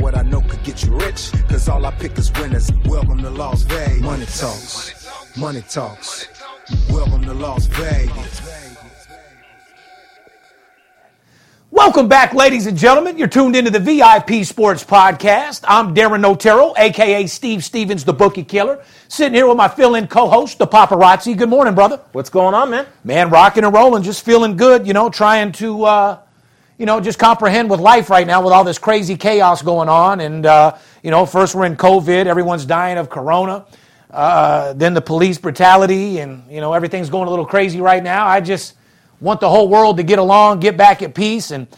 What I know could get you rich, cause all I pick is winners. Welcome to Las Vegas. Money talks, money talks. Welcome to Las Vegas. Welcome back, ladies and gentlemen. You're tuned into the VIP Sports Podcast. I'm Darren Otero, aka Steve Stevens, the Bookie Killer, sitting here with my fill-in co-host, the Paparazzi. Good morning, brother. What's going on, man? Man, rocking and rolling, just feeling good. You know, trying to, uh, you know, just comprehend with life right now with all this crazy chaos going on. And uh, you know, first we're in COVID, everyone's dying of Corona. Uh, then the police brutality, and you know, everything's going a little crazy right now. I just want the whole world to get along, get back at peace, and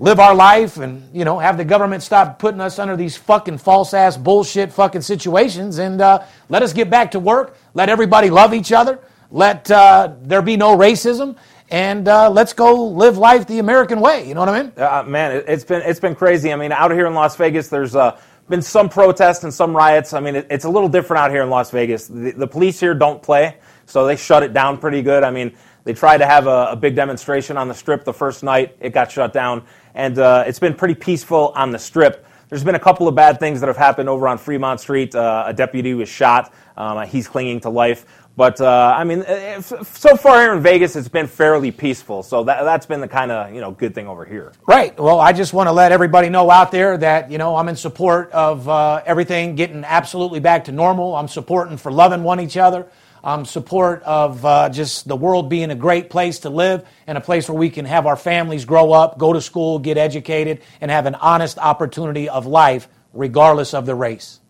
live our life, and you know, have the government stop putting us under these fucking false ass bullshit fucking situations, and uh, let us get back to work. Let everybody love each other. Let uh, there be no racism. And uh, let's go live life the American way. You know what I mean? Uh, man, it, it's been it's been crazy. I mean, out here in Las Vegas, there's uh, been some protests and some riots. I mean, it, it's a little different out here in Las Vegas. The, the police here don't play, so they shut it down pretty good. I mean, they tried to have a, a, big demonstration on the strip the first night. It got shut down. And uh, it's been pretty peaceful on the strip. There's been a couple of bad things that have happened over on Fremont Street. Uh, a deputy was shot. Um, he's clinging to life. But uh, I mean, so far here in Vegas, it's been fairly peaceful. So that, that's been the kind of you know good thing over here. Right. Well, I just want to let everybody know out there that you know I'm in support of uh, everything getting absolutely back to normal. I'm supporting for loving one each other I'm support of uh, just the world being a great place to live and a place where we can have our families grow up, go to school, get educated, and have an honest opportunity of life, regardless of the race.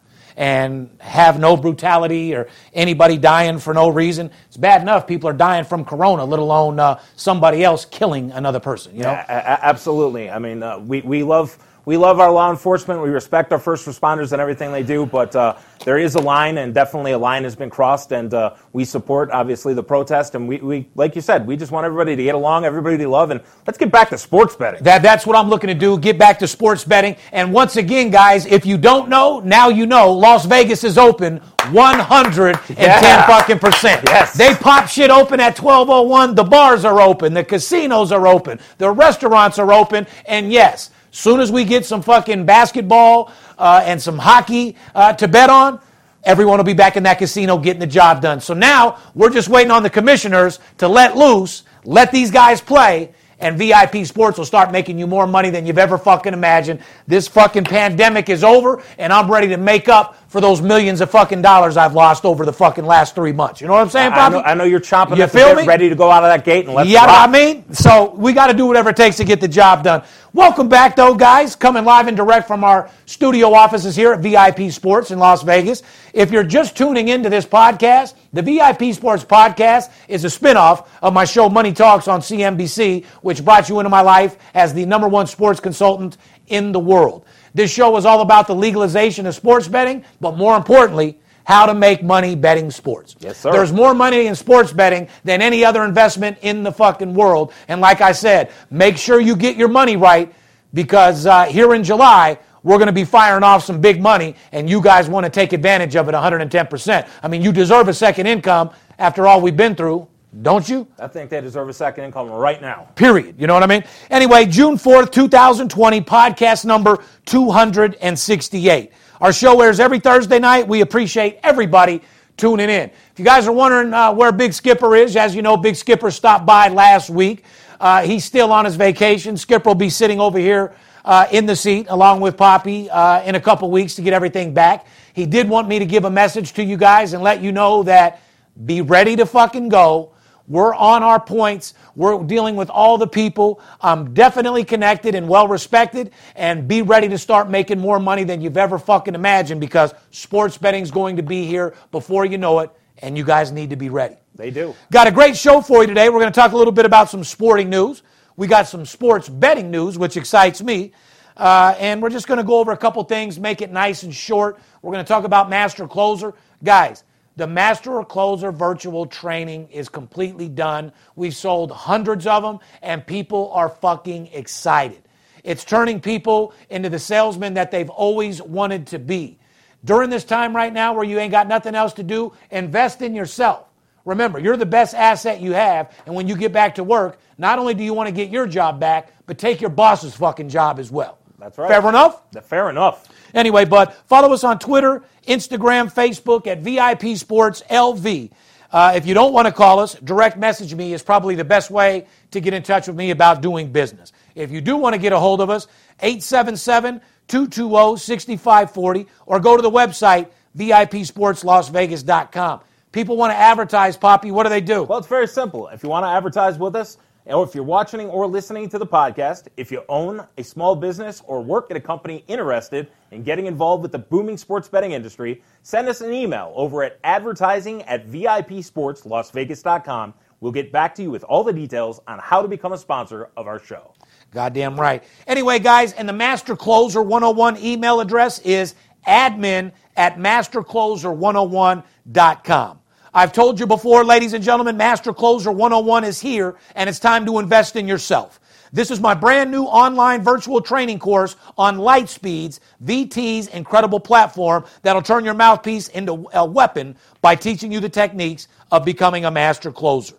And have no brutality or anybody dying for no reason. It's bad enough people are dying from corona, let alone uh, somebody else killing another person. You know, yeah, absolutely. I mean, uh, we we love we love our law enforcement. We respect our first responders and everything they do, but uh, there is a line, and definitely a line has been crossed, and uh, we support, obviously, the protest. And we, we, like you said, we just want everybody to get along, everybody to love, and let's get back to sports betting. That, that's what I'm looking to do, get back to sports betting. And once again, guys, if you don't know, now you know, Las Vegas is open 110 yeah. fucking percent. Yes. They pop shit open at 1201. The bars are open, the casinos are open, the restaurants are open, and yes, Soon as we get some fucking basketball uh, and some hockey uh, to bet on, everyone will be back in that casino getting the job done. So now we're just waiting on the commissioners to let loose, let these guys play, and VIP Sports will start making you more money than you've ever fucking imagined. This fucking pandemic is over, and I'm ready to make up for those millions of fucking dollars I've lost over the fucking last three months. You know what I'm saying, Bobby? I know, I know you're chomping you at feel the me? ready to go out of that gate and let's Yeah. I mean, so we got to do whatever it takes to get the job done. Welcome back, though, guys. Coming live and direct from our studio offices here at VIP Sports in Las Vegas. If you're just tuning into this podcast, the VIP Sports Podcast is a spinoff of my show Money Talks on CNBC, which brought you into my life as the number one sports consultant in the world. This show was all about the legalization of sports betting, but more importantly, how to make money betting sports. Yes, sir. There's more money in sports betting than any other investment in the fucking world. And like I said, make sure you get your money right because uh, here in July, we're going to be firing off some big money, and you guys want to take advantage of it 110%. I mean, you deserve a second income after all we've been through, don't you? I think they deserve a second income right now. Period. You know what I mean? Anyway, June 4th, 2020, podcast number 268. Our show airs every Thursday night. We appreciate everybody tuning in. If you guys are wondering uh, where Big Skipper is, as you know, Big Skipper stopped by last week. Uh, he's still on his vacation. Skipper will be sitting over here uh, in the seat along with Poppy uh, in a couple weeks to get everything back. He did want me to give a message to you guys and let you know that be ready to fucking go. We're on our points. We're dealing with all the people. I'm definitely connected and well respected. And be ready to start making more money than you've ever fucking imagined because sports betting's going to be here before you know it. And you guys need to be ready. They do. Got a great show for you today. We're going to talk a little bit about some sporting news. We got some sports betting news, which excites me. Uh, and we're just going to go over a couple things, make it nice and short. We're going to talk about Master Closer. Guys, the Master or Closer virtual training is completely done. We've sold hundreds of them, and people are fucking excited. It's turning people into the salesmen that they've always wanted to be. During this time right now where you ain't got nothing else to do, invest in yourself. Remember, you're the best asset you have, and when you get back to work, not only do you want to get your job back, but take your boss's fucking job as well. That's right. Fair enough? Fair enough. Anyway, but follow us on Twitter, Instagram, Facebook at VIP Sports LV. Uh, if you don't want to call us, direct message me is probably the best way to get in touch with me about doing business. If you do want to get a hold of us, 877 220 6540 or go to the website VIPSportsLasVegas.com. People want to advertise, Poppy. What do they do? Well, it's very simple. If you want to advertise with us, or if you're watching or listening to the podcast, if you own a small business or work at a company interested in getting involved with the booming sports betting industry, send us an email over at advertising at VIPSportsLasVegas.com. We'll get back to you with all the details on how to become a sponsor of our show. Goddamn right. Anyway, guys, and the Master Closer 101 email address is admin at mastercloser101.com. I've told you before, ladies and gentlemen, Master Closer 101 is here, and it's time to invest in yourself. This is my brand new online virtual training course on Lightspeed's VT's incredible platform that'll turn your mouthpiece into a weapon by teaching you the techniques of becoming a master closer.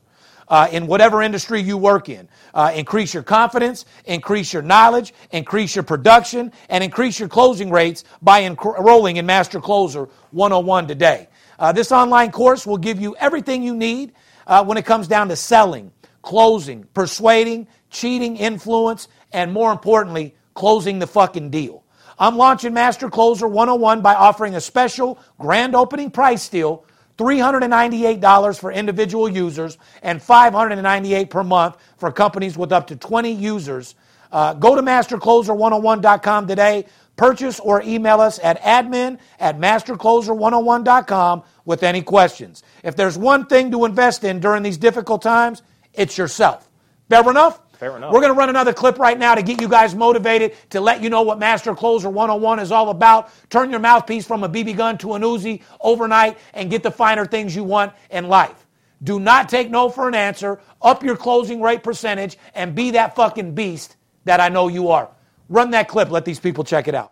Uh, in whatever industry you work in. Uh, increase your confidence, increase your knowledge, increase your production, and increase your closing rates by enrolling in Master Closer 101 today. Uh, this online course will give you everything you need uh, when it comes down to selling, closing, persuading, cheating, influence, and more importantly, closing the fucking deal. I'm launching Master Closer 101 by offering a special grand opening price deal $398 for individual users and $598 per month for companies with up to 20 users. Uh, go to mastercloser101.com today. Purchase or email us at admin at mastercloser101.com with any questions. If there's one thing to invest in during these difficult times, it's yourself. Fair enough? Fair enough. We're going to run another clip right now to get you guys motivated, to let you know what Master Closer 101 is all about. Turn your mouthpiece from a BB gun to an Uzi overnight and get the finer things you want in life. Do not take no for an answer. Up your closing rate percentage and be that fucking beast that I know you are. Run that clip. Let these people check it out.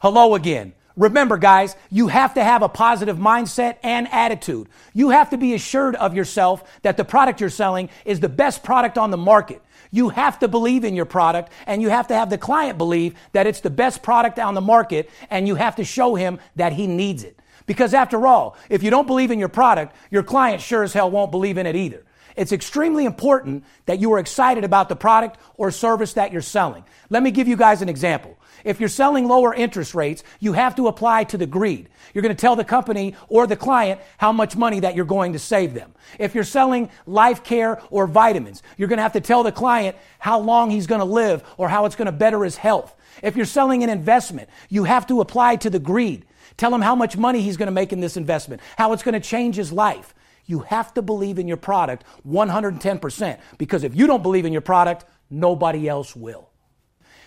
Hello again. Remember, guys, you have to have a positive mindset and attitude. You have to be assured of yourself that the product you're selling is the best product on the market. You have to believe in your product and you have to have the client believe that it's the best product on the market and you have to show him that he needs it. Because after all, if you don't believe in your product, your client sure as hell won't believe in it either. It's extremely important that you are excited about the product or service that you're selling. Let me give you guys an example. If you're selling lower interest rates, you have to apply to the greed. You're going to tell the company or the client how much money that you're going to save them. If you're selling life care or vitamins, you're going to have to tell the client how long he's going to live or how it's going to better his health. If you're selling an investment, you have to apply to the greed. Tell him how much money he's going to make in this investment, how it's going to change his life. You have to believe in your product 110% because if you don't believe in your product, nobody else will.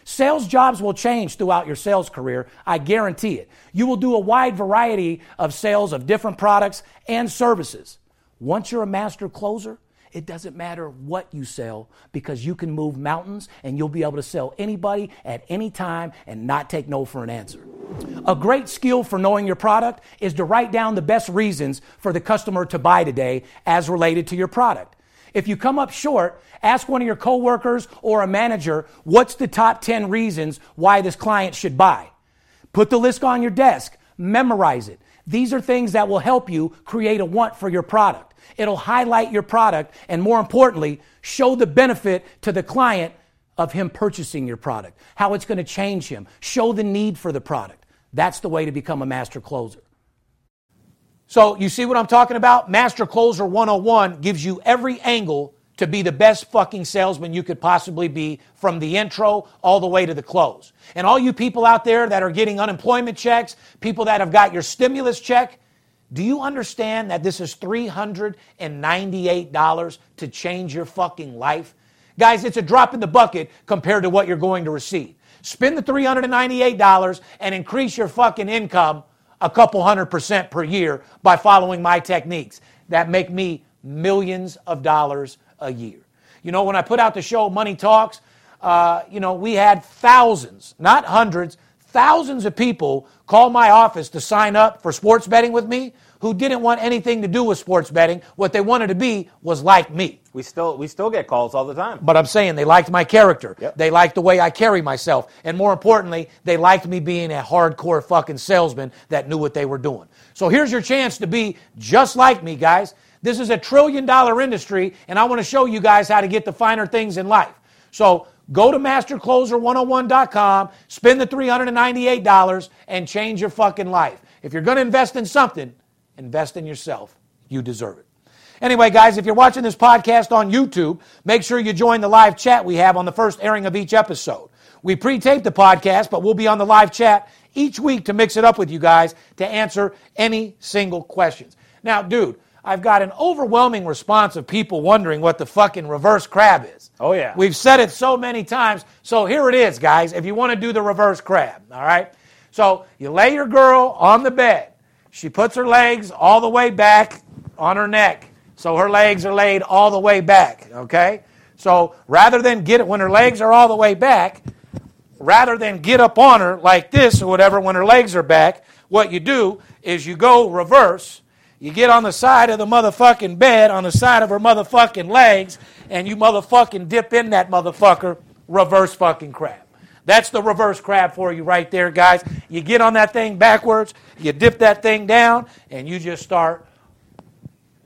Sales jobs will change throughout your sales career. I guarantee it. You will do a wide variety of sales of different products and services. Once you're a master closer, it doesn't matter what you sell because you can move mountains and you'll be able to sell anybody at any time and not take no for an answer. A great skill for knowing your product is to write down the best reasons for the customer to buy today as related to your product. If you come up short, ask one of your coworkers or a manager, what's the top 10 reasons why this client should buy? Put the list on your desk, memorize it. These are things that will help you create a want for your product. It'll highlight your product and more importantly, show the benefit to the client of him purchasing your product, how it's going to change him, show the need for the product. That's the way to become a master closer. So, you see what I'm talking about? Master Closer 101 gives you every angle to be the best fucking salesman you could possibly be from the intro all the way to the close. And all you people out there that are getting unemployment checks, people that have got your stimulus check, do you understand that this is $398 to change your fucking life? Guys, it's a drop in the bucket compared to what you're going to receive. Spend the $398 and increase your fucking income a couple hundred percent per year by following my techniques that make me millions of dollars a year. You know, when I put out the show Money Talks, uh, you know, we had thousands, not hundreds, thousands of people call my office to sign up for sports betting with me who didn't want anything to do with sports betting. What they wanted to be was like me. We still we still get calls all the time. But I'm saying they liked my character. Yep. They liked the way I carry myself. And more importantly, they liked me being a hardcore fucking salesman that knew what they were doing. So here's your chance to be just like me, guys. This is a trillion dollar industry, and I want to show you guys how to get the finer things in life. So go to mastercloser101.com, spend the $398, and change your fucking life. If you're going to invest in something, invest in yourself. You deserve it. Anyway, guys, if you're watching this podcast on YouTube, make sure you join the live chat we have on the first airing of each episode. We pre tape the podcast, but we'll be on the live chat each week to mix it up with you guys to answer any single questions. Now, dude, I've got an overwhelming response of people wondering what the fucking reverse crab is. Oh, yeah. We've said it so many times. So here it is, guys, if you want to do the reverse crab, all right? So you lay your girl on the bed. She puts her legs all the way back on her neck. So her legs are laid all the way back, okay? So rather than get it when her legs are all the way back, rather than get up on her like this or whatever when her legs are back, what you do is you go reverse. You get on the side of the motherfucking bed, on the side of her motherfucking legs, and you motherfucking dip in that motherfucker, reverse fucking crab. That's the reverse crab for you right there, guys. You get on that thing backwards, you dip that thing down, and you just start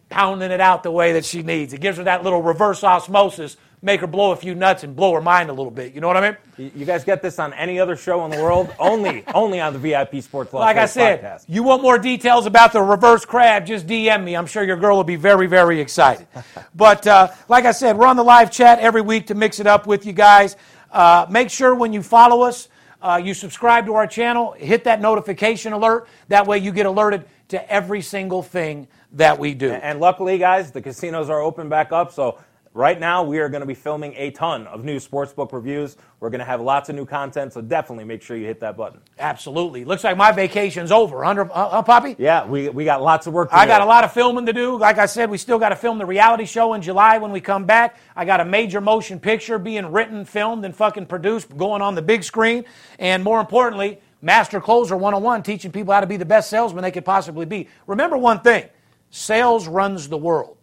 pounding it out the way that she needs. It gives her that little reverse osmosis, make her blow a few nuts and blow her mind a little bit. You know what I mean? You guys get this on any other show in the world? only only on the VIP Sports Las Like I said, podcast. you want more details about the reverse crab, just DM me. I'm sure your girl will be very, very excited. but uh, like I said, we're on the live chat every week to mix it up with you guys. Uh, make sure when you follow us, uh, you subscribe to our channel, hit that notification alert. That way you get alerted to every single thing that we do. And luckily, guys, the casinos are open back up. So right now, we are going to be filming a ton of new sportsbook reviews. We're going to have lots of new content. So definitely make sure you hit that button. Absolutely. Looks like my vacation's over. Under, uh, uh, Poppy? Yeah, we, we got lots of work to I do. got a lot of filming to do. Like I said, we still got to film the reality show in July when we come back. I got a major motion picture being written, filmed, and fucking produced going on the big screen. And more importantly, Master Closer 101 teaching people how to be the best salesman they could possibly be. Remember one thing sales runs the world.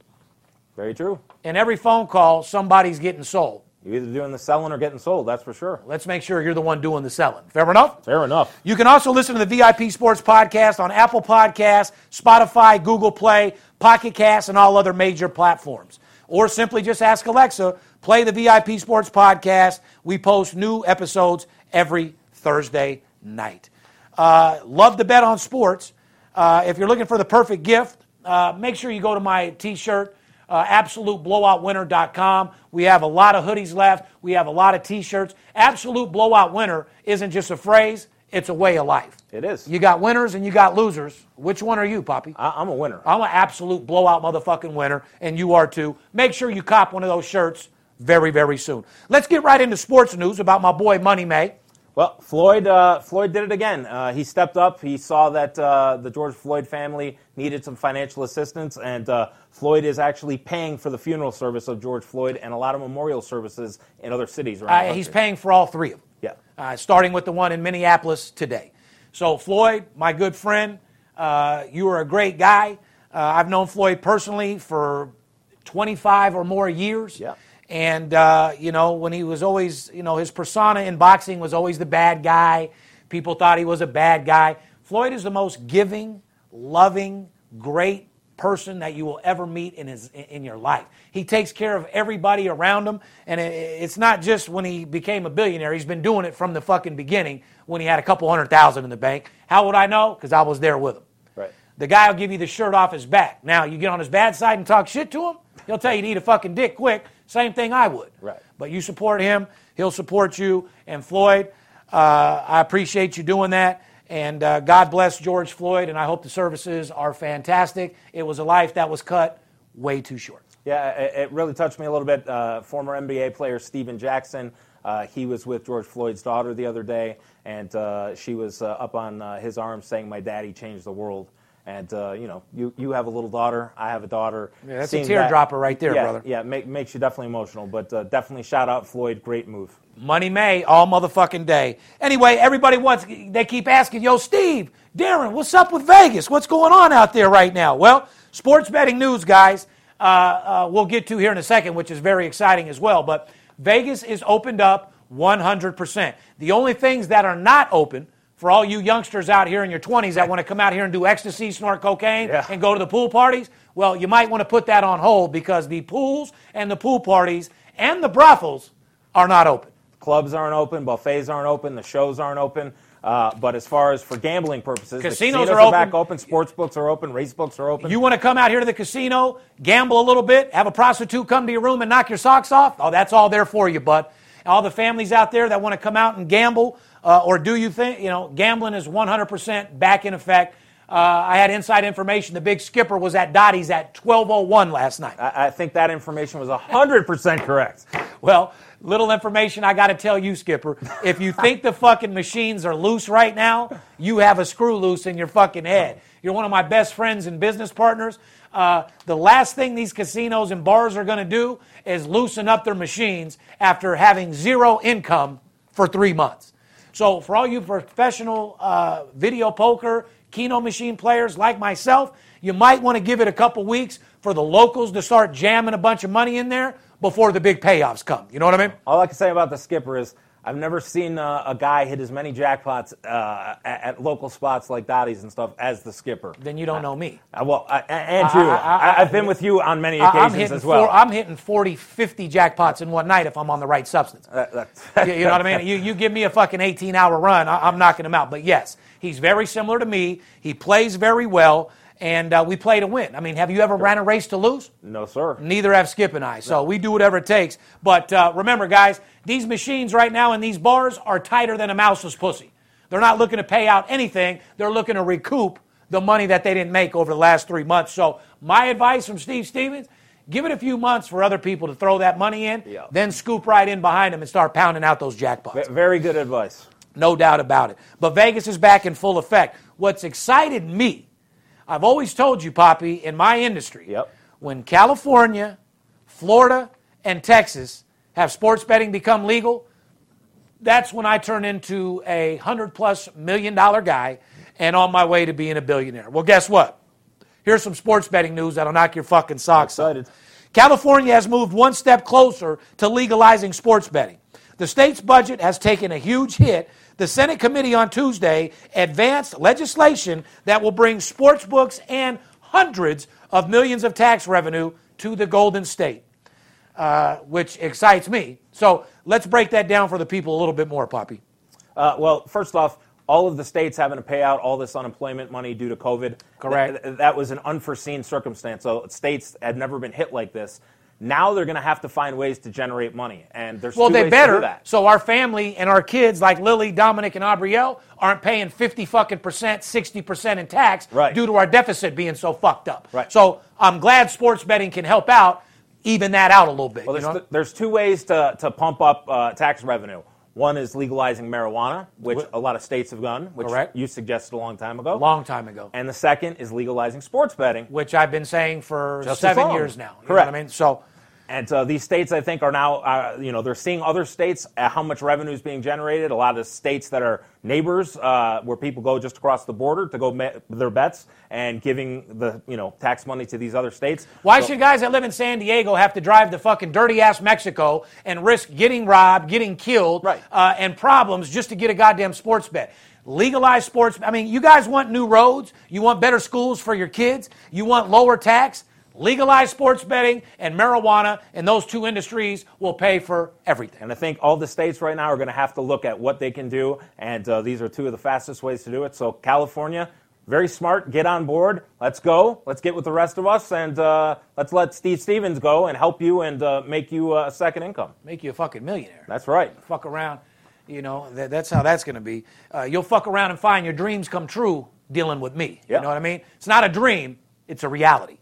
Very true. And every phone call, somebody's getting sold. You're either doing the selling or getting sold, that's for sure. Let's make sure you're the one doing the selling. Fair enough? Fair enough. You can also listen to the VIP Sports Podcast on Apple Podcasts, Spotify, Google Play, Pocket Cast, and all other major platforms. Or simply just ask Alexa, play the VIP Sports Podcast. We post new episodes every Thursday night. Uh, love to bet on sports. Uh, if you're looking for the perfect gift, uh, make sure you go to my t shirt, uh, absoluteblowoutwinner.com. We have a lot of hoodies left. We have a lot of t shirts. Absolute Blowout Winner isn't just a phrase, it's a way of life. It is. You got winners and you got losers. Which one are you, Poppy? I, I'm a winner. I'm an absolute blowout motherfucking winner, and you are too. Make sure you cop one of those shirts very, very soon. Let's get right into sports news about my boy Money May. Well, Floyd, uh, Floyd did it again. Uh, he stepped up. He saw that uh, the George Floyd family needed some financial assistance, and uh, Floyd is actually paying for the funeral service of George Floyd and a lot of memorial services in other cities around he's paying for all three of them. Yeah. uh, starting with the one in Minneapolis today. So, Floyd, my good friend, uh, you are a great guy. Uh, I've known Floyd personally for 25 or more years. Yeah. And, uh, you know, when he was always, you know, his persona in boxing was always the bad guy. People thought he was a bad guy. Floyd is the most giving, loving, great person that you will ever meet in his in your life. He takes care of everybody around him, and it's not just when he became a billionaire. He's been doing it from the fucking beginning when he had a couple hundred thousand in the bank. How would I know? Because I was there with him. Right. The guy will give you the shirt off his back. Now you get on his bad side and talk shit to him, he'll tell you to eat a fucking dick quick. Same thing I would. Right. But you support him, he'll support you. And Floyd, uh, I appreciate you doing that. And uh, God bless George Floyd, and I hope the services are fantastic. It was a life that was cut way too short. Yeah, it, really touched me a little bit. Uh, former NBA player Stephen Jackson Uh, he was with George Floyd's daughter the other day, and uh, she was uh, up on uh, his arm saying, "My daddy changed the world." And uh, you know, you, you have a little daughter. I have a daughter. Yeah, that's a Seeing that- teardropper right there, yeah, brother. Yeah, make, makes you definitely emotional. But uh, definitely shout out Floyd. Great move. Money May all motherfucking day. Anyway, everybody wants, they keep asking, yo, Steve, Darren, what's up with Vegas? What's going on out there right now? Well, sports betting news, guys, uh, uh, we'll get to here in a second, which is very exciting as well. But Vegas is opened up 100%. The only things that are not open for all you youngsters out here in your 20s that want to come out here and do ecstasy, snort cocaine, Yeah. and go to the pool parties, well, you might want to put that on hold because the pools and the pool parties and the brothels are not open. Clubs aren't open, buffets aren't open, the shows aren't open. Uh, but as far as for gambling purposes, Casinos the are casinos are, back open. open, sports books are open, race books are open. You want to come out here to the casino, gamble a little bit, have a prostitute come to your room and knock your socks off? Oh, that's all there for you, bud. All the families out there that want to come out and gamble, uh, or do you think, you know, gambling is 100% back in effect. Uh, I had inside information. The big skipper was at Dotty's at 12:01 last night. I, I think that information was 100% correct. Well, little information I got to tell you, Skipper. If you think the fucking machines are loose right now, you have a screw loose in your fucking head. You're one of my best friends and business partners. Uh, the last thing these casinos and bars are going to do is loosen up their machines after having zero income for three months. So, for all you professional uh, video poker, Keno machine players like myself, you might want to give it a couple weeks for the locals to start jamming a bunch of money in there before the big payoffs come. You know what I mean? All I can say about the skipper is I've never seen uh, a guy hit as many jackpots uh, at, at local spots like Dotty's and stuff as the skipper. Then you don't know me. Uh, well, I, and you. I- I- I, have been with you on many occasions as well. four, I'm hitting 40, 50 jackpots in one night if I'm on the right substance. That's- you, you know what I mean? You, you give me a fucking 18 hour run, I, I'm knocking him out. But yes, he's very similar to me. He plays very well, and uh, we play to win. I mean, have you ever ran a race to lose? no, sir. Neither have Skip and I. So we do whatever it takes. But uh, remember, guys, these machines right now in these bars are tighter than a mouse's pussy. They're not looking to pay out anything, they're looking to recoup the money that they didn't make over the last three months. So my advice from Steve Stevens give it a few months for other people to throw that money in, Yeah. then scoop right in behind them and start pounding out those jackpots. V- Very good advice. No doubt about it. But Vegas is back in full effect. What's excited me, I've always told you, Poppy, in my industry, Yep. when California, Florida, and Texas have sports betting become legal, that's when I turn into a hundred plus million dollar guy and on my way to being a billionaire. Well, guess what? Here's some sports betting news that'll knock your fucking socks off. California has moved one step closer to legalizing sports betting. The state's budget has taken a huge hit. The Senate committee on Tuesday advanced legislation that will bring sports books and hundreds of millions of tax revenue to the Golden State, uh, which excites me. So let's break that down for the people a little bit more, Poppy. Uh, well, first off, all of the states having to pay out all this unemployment money due to COVID. Correct. th- that was an unforeseen circumstance. So states had never been hit like this. Now they're going to have to find ways to generate money, and there's Well, two they ways better. to do that. So our family and our kids, like Lily, Dominic, and Aubrielle, aren't paying fifty fucking percent, sixty percent in tax Right. due to our deficit being so fucked up. Right. So I'm glad sports betting can help out, even that out a little bit. Well, you there's, know? th- there's two ways to, to pump up uh, tax revenue. One is legalizing marijuana, which a lot of states have done, which Correct. you suggested a long time ago. long time ago, and the second is legalizing sports betting. which I've been saying for Just as seven long. years now. You Correct. Know what I mean, so And uh, these states, I think, are now, uh, you know, they're seeing other states uh, how much revenue is being generated. A lot of the states that are neighbors, uh, where people go just across the border to go ma- their bets, and giving the, you know, tax money to these other states. Why So- should guys that live in San Diego have to drive to fucking dirty ass Mexico and risk getting robbed, getting killed, Right. uh, and problems just to get a goddamn sports bet? Legalize sports. I mean, you guys want new roads. You want better schools for your kids. You want lower tax. Legalize sports betting and marijuana, and those two industries will pay for everything. And I think all the states right now are going to have to look at what they can do, and uh, these are two of the fastest ways to do it. So, California, very smart, get on board. Let's go. Let's get with the rest of us, and uh, let's let Steve Stevens go and help you and uh, make you uh, a second income. Make you a fucking millionaire. That's right. fuck around. You know, that, that's how that's going to be. Uh, you'll fuck around and find your dreams come true dealing with me. Yeah. You know what I mean? It's not a dream, it's a reality.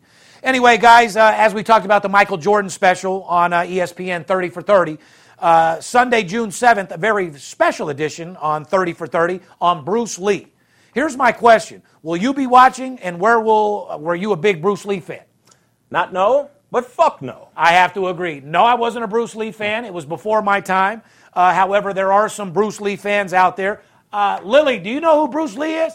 Anyway, guys, uh, as we talked about the Michael Jordan special on uh, ESPN 30 for 30, Uh, Sunday, June 7th, a very special edition on 30 for 30 on Bruce Lee. Here's my question Will you be watching, and where will, were you a big Bruce Lee fan? Not no, but fuck no. I have to agree. No, I wasn't a Bruce Lee fan. It was before my time. Uh, however, there are some Bruce Lee fans out there. Uh, Lily, do you know who Bruce Lee is?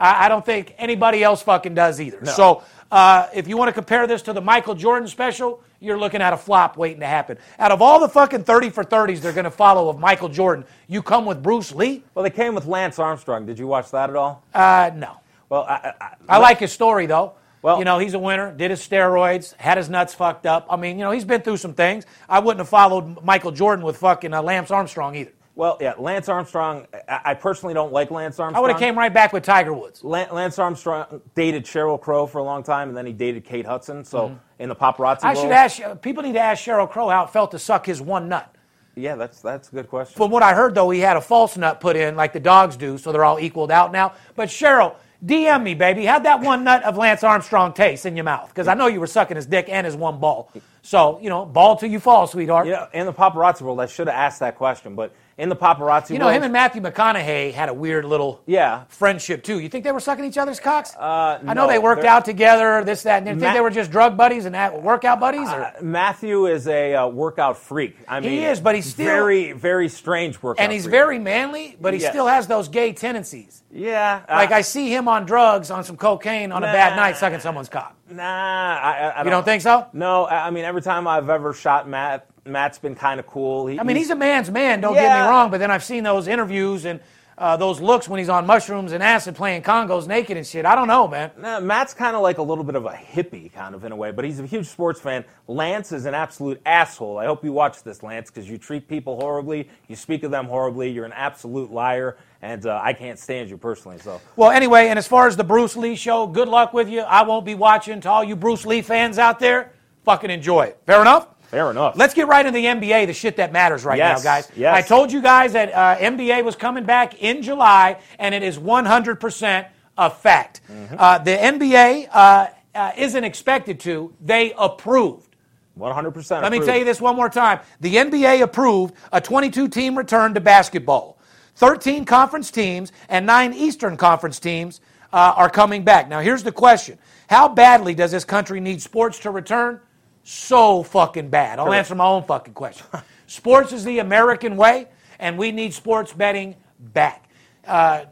I, I don't think anybody else fucking does either. So uh, if you want to compare this to the Michael Jordan special, you're looking at a flop waiting to happen. Out of all the fucking 30 for 30s they're going to follow of Michael Jordan, you come with Bruce Lee? Well, they came with Lance Armstrong. Did you watch that at all? Uh, no. Well, I, I, I like his story though. Well- you know, he's a winner, did his steroids, had his nuts fucked up. I mean, you know, he's been through some things. I wouldn't have followed Michael Jordan with fucking uh, Lance Armstrong either. Well, yeah, Lance Armstrong. I, I personally don't like Lance Armstrong. I would have came right back with Tiger Woods. Lance Armstrong dated Sheryl Crow for a long time, and then he dated Kate Hudson. So in the paparazzi Mm-hmm. I world, should ask people need to ask Sheryl Crow how it felt to suck his one nut. yeah, that's that's a good question. From what I heard, though, he had a false nut put in, like the dogs do, so they're all equaled out now. But Sheryl, DM me, baby. How'd that one nut of Lance Armstrong taste in your mouth? Because I know you were sucking his dick and his one ball. So, you know, ball till you fall, sweetheart. You know, in the paparazzi world, I should have asked that question, but in the paparazzi You know, world, him and Matthew McConaughey had a weird little Yeah. friendship too. You think they were sucking each other's cocks? Uh, I know no, they worked out together, this, that, and you think they were just drug buddies and that workout buddies? Uh, Matthew is a uh, workout freak. I mean, he is, but he's still- very, very strange workout. and he's freak. very manly, but he Yes. still has those gay tendencies. yeah. Like uh, I see him on drugs, on some cocaine, on a bad night, sucking someone's cock. Nah, I, I, I You don't think so? No, I mean every time I've ever shot Matt, Matt's been kind of cool. He, I mean, he's a man's man. Don't get me wrong, but then I've seen those interviews and uh, those looks when he's on mushrooms and acid playing congos naked and shit. I don't know, man. Nah, Matt's kind of like a little bit of a hippie, kind of in a way, but he's a huge sports fan. Lance is an absolute asshole. I hope you watch this, Lance, because you treat people horribly, you speak of them horribly, you're an absolute liar, and uh, I can't stand you personally. So Well, anyway, and as far as the Bruce Lee show, good luck with you. I won't be watching. To all you Bruce Lee fans out there, fucking enjoy it. Fair enough? fair enough. Let's get right into the NBA, the shit that matters right Yes, now, guys. yes. I told you guys that uh, NBA was coming back in July, and it is 100% a fact. Mm-hmm. Uh, the NBA uh, uh, isn't expected to, they approved. 100%. Let me tell you this one more time. The NBA approved a 22 team return to basketball. 13 conference teams and nine Eastern Conference teams uh, are coming back. Now, here's the question How badly does this country need sports to return? So fucking bad. I'll answer my own fucking question. sports is the American way, and we need sports betting back. Uh,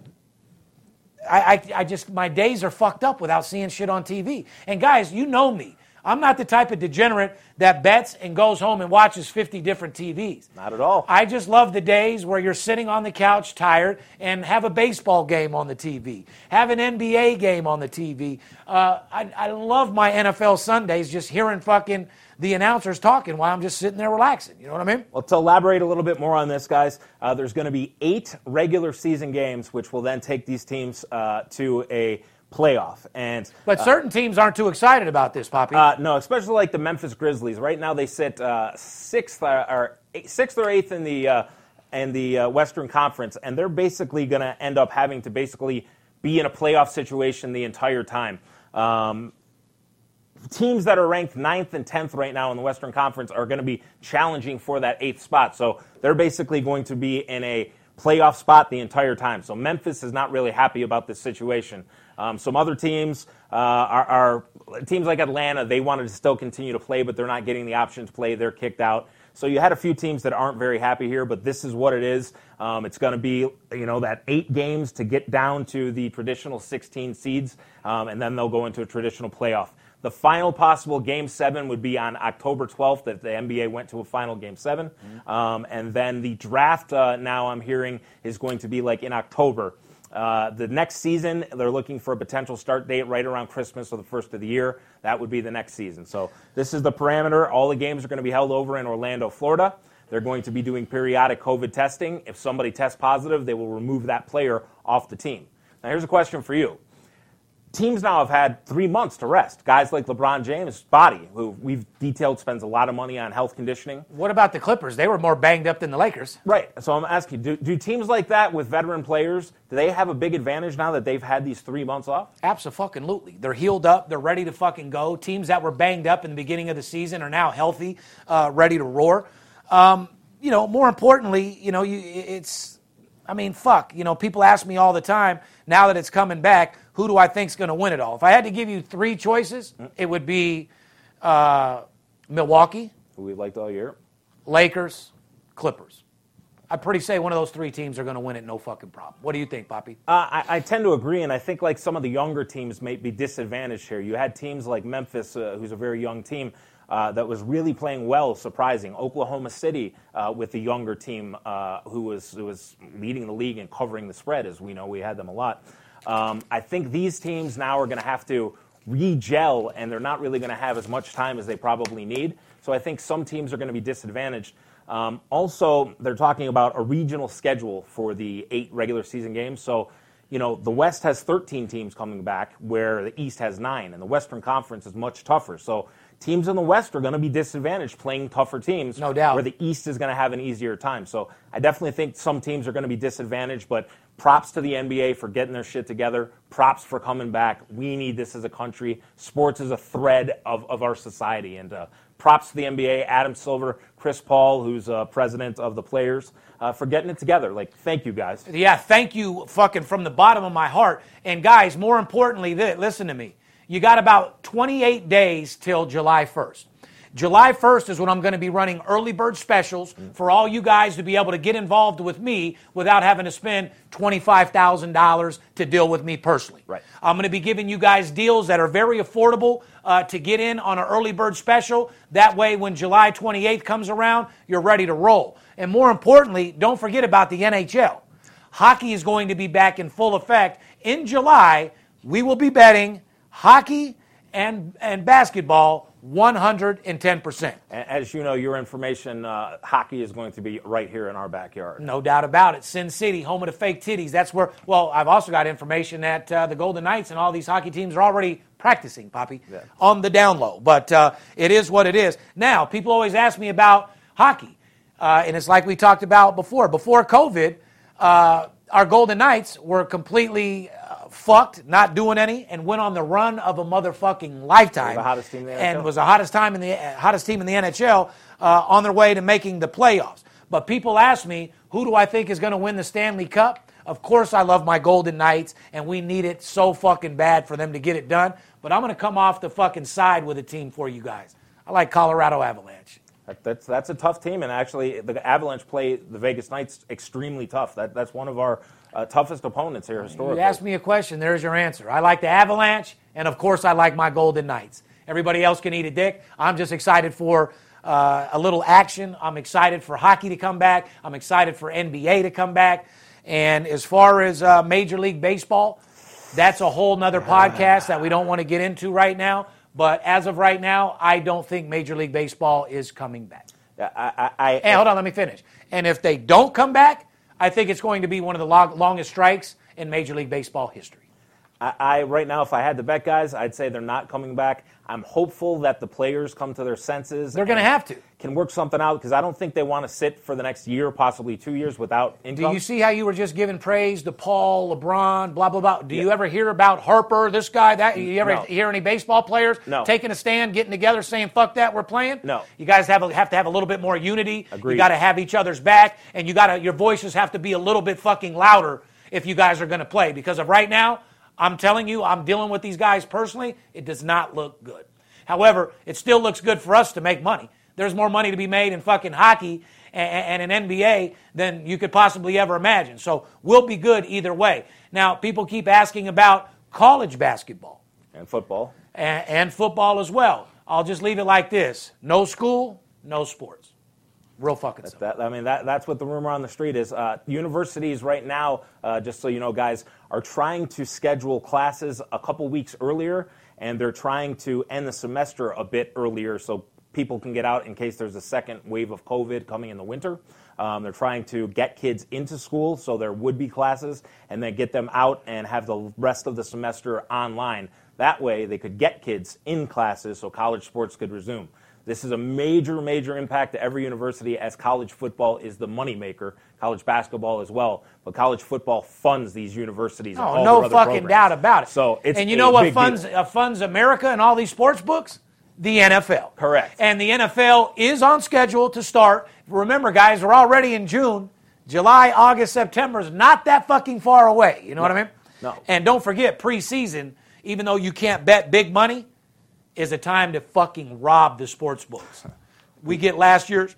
I, I, I just my days are fucked up without seeing shit on TV. And guys, you know me. I'm not the type of degenerate that bets and goes home and watches 50 different TVs. Not at all. I just love the days where you're sitting on the couch tired and have a baseball game on the TV, have an NBA game on the TV. Uh, I, I love my NFL Sundays just hearing fucking the announcers talking while I'm just sitting there relaxing. You know what I mean? Well, to elaborate a little bit more on this, guys, uh, there's going to be eight regular season games, which will then take these teams uh, to a playoff. And But certain teams aren't too excited about this, Poppy. Uh, no, especially like the Memphis Grizzlies. Right now, they sit uh, sixth uh, or eight, sixth or eighth in the uh, in the uh, Western Conference, and they're basically going to end up having to basically be in a playoff situation the entire time. Um, teams that are ranked ninth and tenth right now in the Western Conference are going to be challenging for that eighth spot. So they're basically going to be in a playoff spot the entire time. So Memphis is not really happy about this situation. Um, some other teams uh, are, are teams like Atlanta. They wanted to still continue to play, but they're not getting the option to play. They're kicked out. So you had a few teams that aren't very happy here, but this is what it is. Um, it's going to be you know that eight games to get down to the traditional 16 seeds, um, and then they'll go into a traditional playoff. The final possible game seven would be on October 12th that the NBA went to a final game 7 Um, and then the draft, uh, now I'm hearing, is going to be like in October. Uh, the next season, they're looking for a potential start date right around Christmas or the first of the year. That would be the next season. So this is the parameter. All the games are going to be held over in Orlando, Florida. They're going to be doing periodic COVID testing. If somebody tests positive, they will remove that player off the team. Now, here's a question for you teams now have had three months to rest. Guys like LeBron James' body, who we've detailed spends a lot of money on health conditioning. what about the Clippers? They were more banged up than the Lakers. Right. So I'm asking, do, do teams like that with veteran players, do they have a big advantage now that they've had these three months off? Absolutely. They're healed up. They're ready to fucking go. Teams that were banged up in the beginning of the season are now healthy, uh, ready to roar. Um, you know, more importantly, you know, you, it's, I mean, fuck. You know, people ask me all the time, now that it's coming back, who do I think's going to win it all? If I had to give you three choices, it would be uh, Milwaukee, Who we liked all year. Lakers, Clippers. I'd pretty say one of those three teams are going to win it, no fucking problem. What do you think, Poppy? Uh, I, I tend to agree, and I think like some of the younger teams may be disadvantaged here. You had teams like Memphis, uh, who's a very young team, uh, that was really playing well, surprising. Oklahoma City uh, with the younger team uh, who was who was leading the league and covering the spread, as we know we had them a lot. Um, I think these teams now are going to have to re-gel, and they're not really going to have as much time as they probably need. So I think some teams are going to be disadvantaged. Um, also, they're talking about a regional schedule for the eight regular season games. So, you know, the West has 13 teams coming back, where the East has nine, and the Western Conference is much tougher. So, teams in the West are going to be disadvantaged playing tougher teams. No doubt. Where the East is going to have an easier time. So, I definitely think some teams are going to be disadvantaged, but props to the NBA for getting their shit together. Props for coming back. We need this as a country. Sports is a thread of, of our society. And uh, props to the NBA, Adam Silver, Chris Paul, who's uh, president of the players, uh, for getting it together. Like, thank you guys. Yeah, thank you fucking from the bottom of my heart. And guys, more importantly, listen to me. You got about 28 days till July 1st. July 1st is when I'm going to be running early bird specials for all you guys to be able to get involved with me without having to spend $25,000 to deal with me personally. Right. I'm going to be giving you guys deals that are very affordable uh, to get in on an early bird special. That way, when July 28th comes around, you're ready to roll. And more importantly, don't forget about the NHL. Hockey is going to be back in full effect. In July, we will be betting hockey and, and basketball 110%. As you know, your information, uh, hockey is going to be right here in our backyard. No doubt about it. Sin City, home of the fake titties. That's where, well, I've also got information that uh, the Golden Knights and all these hockey teams are already practicing, Poppy, Yeah. on the down low. But uh, it is what it is. Now, people always ask me about hockey. Uh, and it's like we talked about before. Before COVID, uh, our Golden Knights were completely uh, fucked, not doing any, and went on the run of a motherfucking lifetime. the hottest team in the And was the hottest time in the uh, hottest team in the NHL uh, on their way to making the playoffs. But people ask me, who do I think is going to win the Stanley Cup? Of course, I love my Golden Knights, and we need it so fucking bad for them to get it done. But I'm going to come off the fucking side with a team for you guys. I like Colorado Avalanche. That, that's that's a tough team, and actually, the Avalanche play the Vegas Knights extremely tough. That that's one of our uh, toughest opponents here historically. You asked me a question, there's your answer. I like the Avalanche, and of course, I like my Golden Knights. Everybody else can eat a dick. I'm just excited for uh, a little action. I'm excited for hockey to come back. I'm excited for NBA to come back. And as far as uh, Major League Baseball, that's a whole nother podcast that we don't want to get into right now. But as of right now, I don't think Major League Baseball is coming back. I, I, I, Hey, hold on, let me finish. And if they don't come back, I think it's going to be one of the longest strikes in Major League Baseball history. I, I right now, if I had to bet, guys, I'd say they're not coming back. I'm hopeful that the players come to their senses. They're going to have to. Can work something out because I don't think they want to sit for the next year, possibly two years, without Do you see how you were just giving praise to Paul, LeBron, blah blah blah? Do you ever hear about Harper, this guy, that? You ever No. hear any baseball players No. taking a stand, getting together, saying "fuck that, we're playing"? No. You guys have a, have to have a little bit more unity. You got to have each other's back, and you got to your voices have to be a little bit fucking louder if you guys are going to play. Because of right now, I'm telling you, I'm dealing with these guys personally. It does not look good. However, it still looks good for us to make money. There's more money to be made in fucking hockey and, and in NBA than you could possibly ever imagine. So we'll be good either way. Now, people keep asking about college basketball and football. and, and football as well. I'll just leave it like this no school, no sports. Real fucking simple. That, I mean, that, that's what the rumor on the street is. Uh, universities right now, uh, just so you know, guys, are trying to schedule classes a couple weeks earlier, and they're trying to end the semester a bit earlier so people can get out in case there's a second wave of COVID coming in the winter. Um, they're trying to get kids into school so there would be classes, and then get them out and have the rest of the semester online. That way, they could get kids in classes so college sports could resume. This is a major, major impact to every university as college football is the moneymaker, college basketball as well. But college football funds these universities. and Oh, all no fucking programs. doubt about it. So it's and you know what funds uh, funds America and all these sports books? the NFL. Correct. And the NFL is on schedule to start. Remember, guys, we're already in June. July, August, September is not that fucking far away. You know what I mean? No. And don't forget, preseason, even though you can't bet big money, is a time to fucking rob the sports books. We get last year's,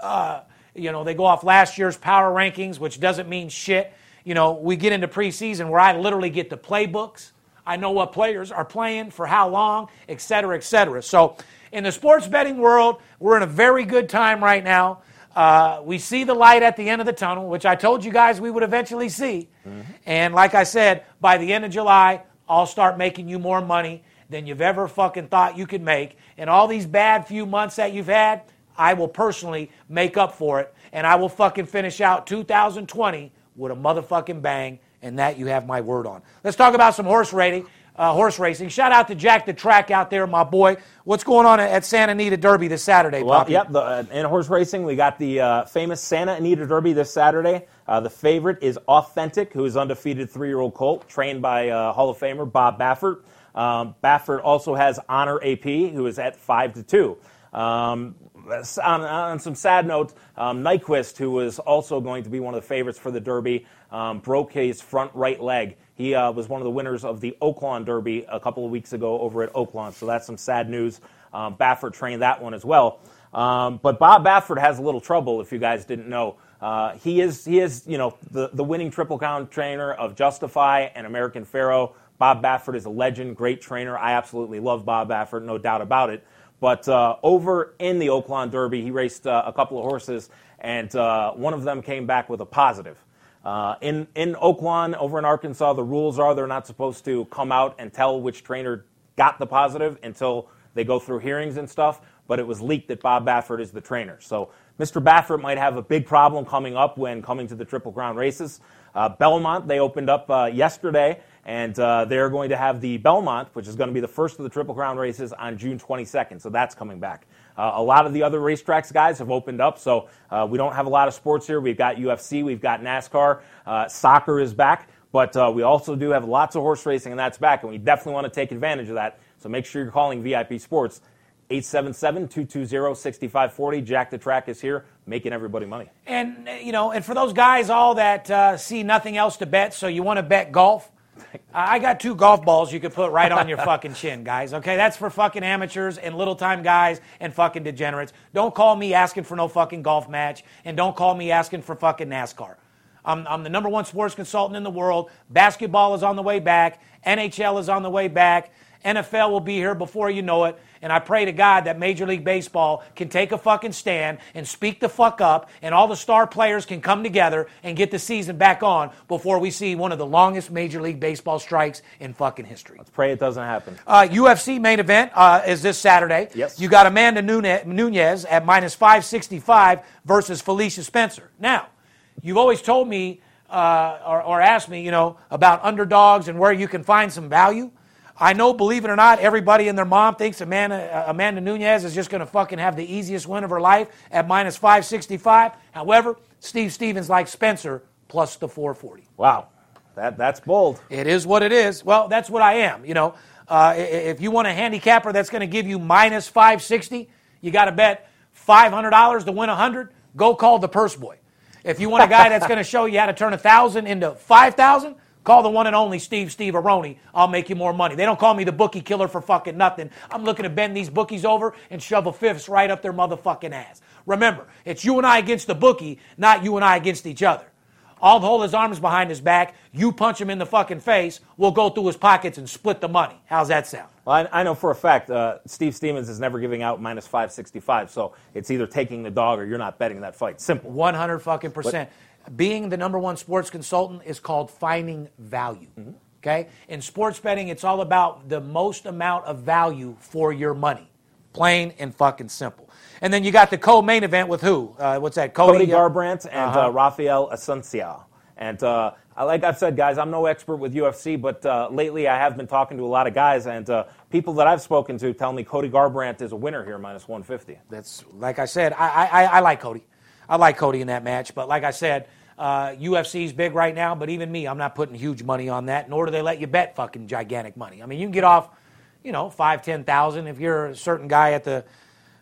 uh, you know, they go off last year's power rankings, which doesn't mean shit. You know, we get into preseason where I literally get the playbooks. I know what players are playing for how long, et cetera, et cetera. So, in the sports betting world, we're in a very good time right now. Uh, we see the light at the end of the tunnel, which I told you guys we would eventually see. Mm-hmm. And like I said, by the end of July, I'll start making you more money than you've ever fucking thought you could make. And all these bad few months that you've had, I will personally make up for it. And I will fucking finish out 2020 with a motherfucking bang. And that you have my word on. Let's talk about some horse rating uh, horse racing. Shout out to Jack the Track out there, my boy. What's going on at Santa Anita Derby this Saturday, well, Yep, the, uh, in horse racing, we got the uh, famous Santa Anita Derby this Saturday. Uh, the favorite is Authentic, who is undefeated three-year-old colt, trained by uh, Hall of Famer Bob Baffert. Um, Baffert also has Honor AP, who is at five to two. Um, on, on, some sad notes, um, Nyquist, who was also going to be one of the favorites for the Derby, um, broke his front right leg. He uh, was one of the winners of the Oaklawn Derby a couple of weeks ago over at Oaklawn, so that's some sad news. Um, Baffert trained that one as well. Um, but Bob Baffert has a little trouble, if you guys didn't know. Uh, he is, he is, you know, the, the winning Triple Crown trainer of Justify and American Pharoah. Bob Baffert is a legend, great trainer. I absolutely love Bob Baffert, no doubt about it. But uh, over in the Oaklawn Derby, he raced uh, a couple of horses, and uh, one of them came back with a positive. Uh, in, in Oaklawn, over in Arkansas, the rules are they're not supposed to come out and tell which trainer got the positive until they go through hearings and stuff. But it was leaked that Bob Baffert is the trainer. So Mr. Baffert might have a big problem coming up when coming to the Triple Crown races. Uh, Belmont, they opened up uh, yesterday, and uh, they're going to have the Belmont, which is going to be the first of the Triple Crown races on June 22nd. So that's coming back. Uh, a lot of the other racetracks guys have opened up, so uh, we don't have a lot of sports here. We've got UFC, we've got NASCAR, uh, soccer is back, but uh, we also do have lots of horse racing, and that's back, and we definitely want to take advantage of that. So make sure you're calling VIP Sports. 877-220-6540. Jack the Track is here, making everybody money. And you know, and for those guys all that uh, see nothing else to bet, so you want to bet golf, I got two golf balls you could put right on your fucking chin, guys. Okay, that's for fucking amateurs and little time guys and fucking degenerates. Don't call me asking for no fucking golf match, and don't call me asking for fucking NASCAR. I'm, I'm the number one sports consultant in the world. Basketball is on the way back. NHL is on the way back. NFL will be here before you know it. And I pray to God that Major League Baseball can take a fucking stand and speak the fuck up, and all the star players can come together and get the season back on before we see one of the longest Major League Baseball strikes in fucking history. Let's pray it doesn't happen. Uh, UFC main event uh, is this Saturday. Yes. You got Amanda Nunes at minus 565 versus Felicia Spencer. Now, you've always told me uh, or, or asked me, you know, about underdogs and where you can find some value. I know, believe it or not, everybody and their mom thinks Amanda, uh, Amanda Nunes is just going to fucking have the easiest win of her life at minus 565. However, Steve Stevens likes Spencer plus the 440. Wow. That, that's bold. It is what it is. Well, that's what I am. You know, uh, if you want a handicapper that's going to give you minus 560, you got to bet $500 to win 100. Go call the purse boy. If you want a guy that's going to show you how to turn a 1,000 into 5,000, Call the one and only Steve Steve Aroni. I'll make you more money. They don't call me the bookie killer for fucking nothing. I'm looking to bend these bookies over and shove a fifths right up their motherfucking ass. Remember, it's you and I against the bookie, not you and I against each other. I'll hold his arms behind his back. You punch him in the fucking face. We'll go through his pockets and split the money. How's that sound? Well, I, I know for a fact uh, Steve Stevens is never giving out minus 565. So it's either taking the dog or you're not betting that fight. Simple. 100 fucking percent. But, being the number one sports consultant is called finding value. Mm-hmm. Okay? In sports betting, it's all about the most amount of value for your money. Plain and fucking simple. And then you got the co-main event with who? Uh, what's that? Cody, Cody Garbrandt and uh-huh. uh, Rafael Assunção. And uh, like I've said, guys, I'm no expert with UFC, but uh, lately I have been talking to a lot of guys, and uh, people that I've spoken to tell me Cody Garbrandt is a winner here, minus 150. That's like I said, I, I, I like Cody. I like Cody in that match, but like I said, uh, UFC's big right now, but even me, I'm not putting huge money on that, nor do they let you bet fucking gigantic money. I mean, you can get off you know, five, ten thousand. If you're a certain guy at the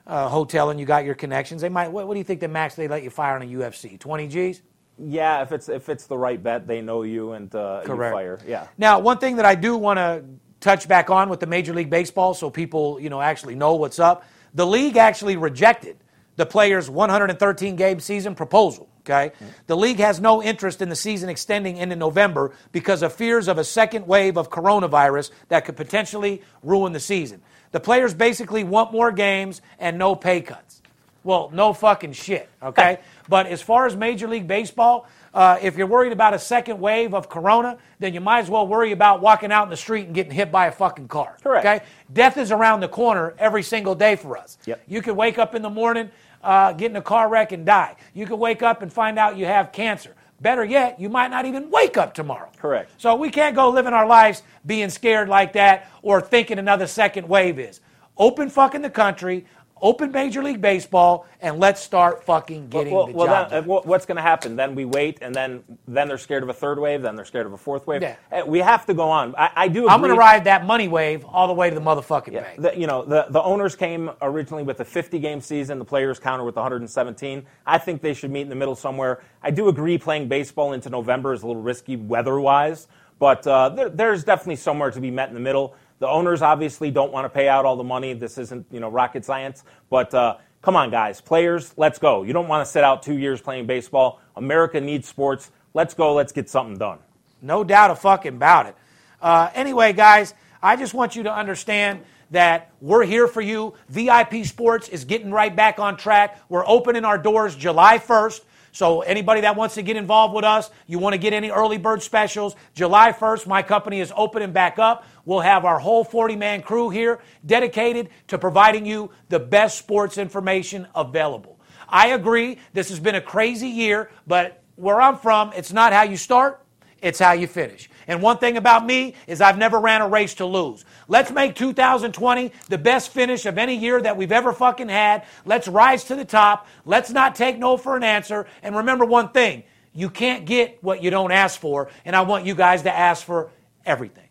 uh, hotel and you got your connections, they might. What, what do you think the max they let you fire on a UFC? Twenty G's. Yeah, if it's if it's the right bet, they know you and uh, you Correct. fire. Yeah. Now, one thing that I do want to touch back on with the Major League Baseball, so people you know actually know what's up. The league actually rejected the players' 113 game season proposal. Okay, the league has no interest in the season extending into November because of fears of a second wave of coronavirus that could potentially ruin the season. The players basically want more games and no pay cuts. Well, no fucking shit, okay? but as far as Major League Baseball, uh, if you're worried about a second wave of corona, then you might as well worry about walking out in the street and getting hit by a fucking car. Correct. Okay? Death is around the corner every single day for us. Yep. You could wake up in the morning, uh, get in a car wreck, and die. You could wake up and find out you have cancer. Better yet, you might not even wake up tomorrow. Correct. So we can't go living our lives being scared like that or thinking another second wave is. Open fucking the country, open Major League Baseball, and let's start fucking getting well, the well, job then, done. what's going to happen? Then we wait, and then then they're scared of a third wave. Then they're scared of a fourth wave. Yeah. Uh, We have to go on. I, I do. Agree. I'm going to ride that money wave all the way to the motherfucking Yeah, bank. the, you know, the, the owners came originally with a 50 game season. The players counter with 117. I think they should meet in the middle somewhere. I do agree playing baseball into November is a little risky weather wise, but uh, there, there's definitely somewhere to be met in the middle. The owners obviously don't want to pay out all the money. This isn't you know rocket science, but uh, come on, guys, players, let's go. You don't want to sit out two years playing baseball. America needs sports. Let's go. Let's get something done. No doubt a fucking about it. Uh, anyway, guys, I just want you to understand that we're here for you. VIP Sports is getting right back on track. We're opening our doors July 1st. So anybody that wants to get involved with us, you want to get any early bird specials, July 1st, my company is opening back up. We'll have our whole 40 man crew here dedicated to providing you the best sports information available. I agree, this has been a crazy year, but where I'm from, it's not how you start, it's how you finish. And one thing about me is I've never ran a race to lose. Let's make 2020 the best finish of any year that we've ever fucking had. Let's rise to the top. Let's not take no for an answer. And remember one thing you can't get what you don't ask for. And I want you guys to ask for everything.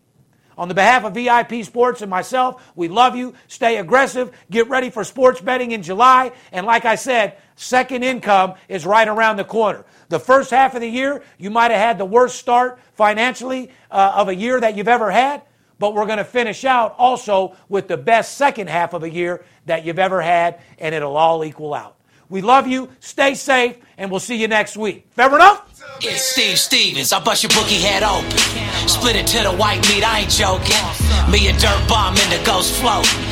On the behalf of VIP Sports and myself, we love you. Stay aggressive. Get ready for sports betting in July. And like I said, second income is right around the corner. The first half of the year, you might have had the worst start financially uh, of a year that you've ever had, but we're going to finish out also with the best second half of a year that you've ever had, and it'll all equal out. We love you. Stay safe, and we'll see you next week. Fair enough? It's Steve Stevens. I bust your bookie head open. Split it to the white meat, I ain't joking. Me a dirt bomb in the ghost float.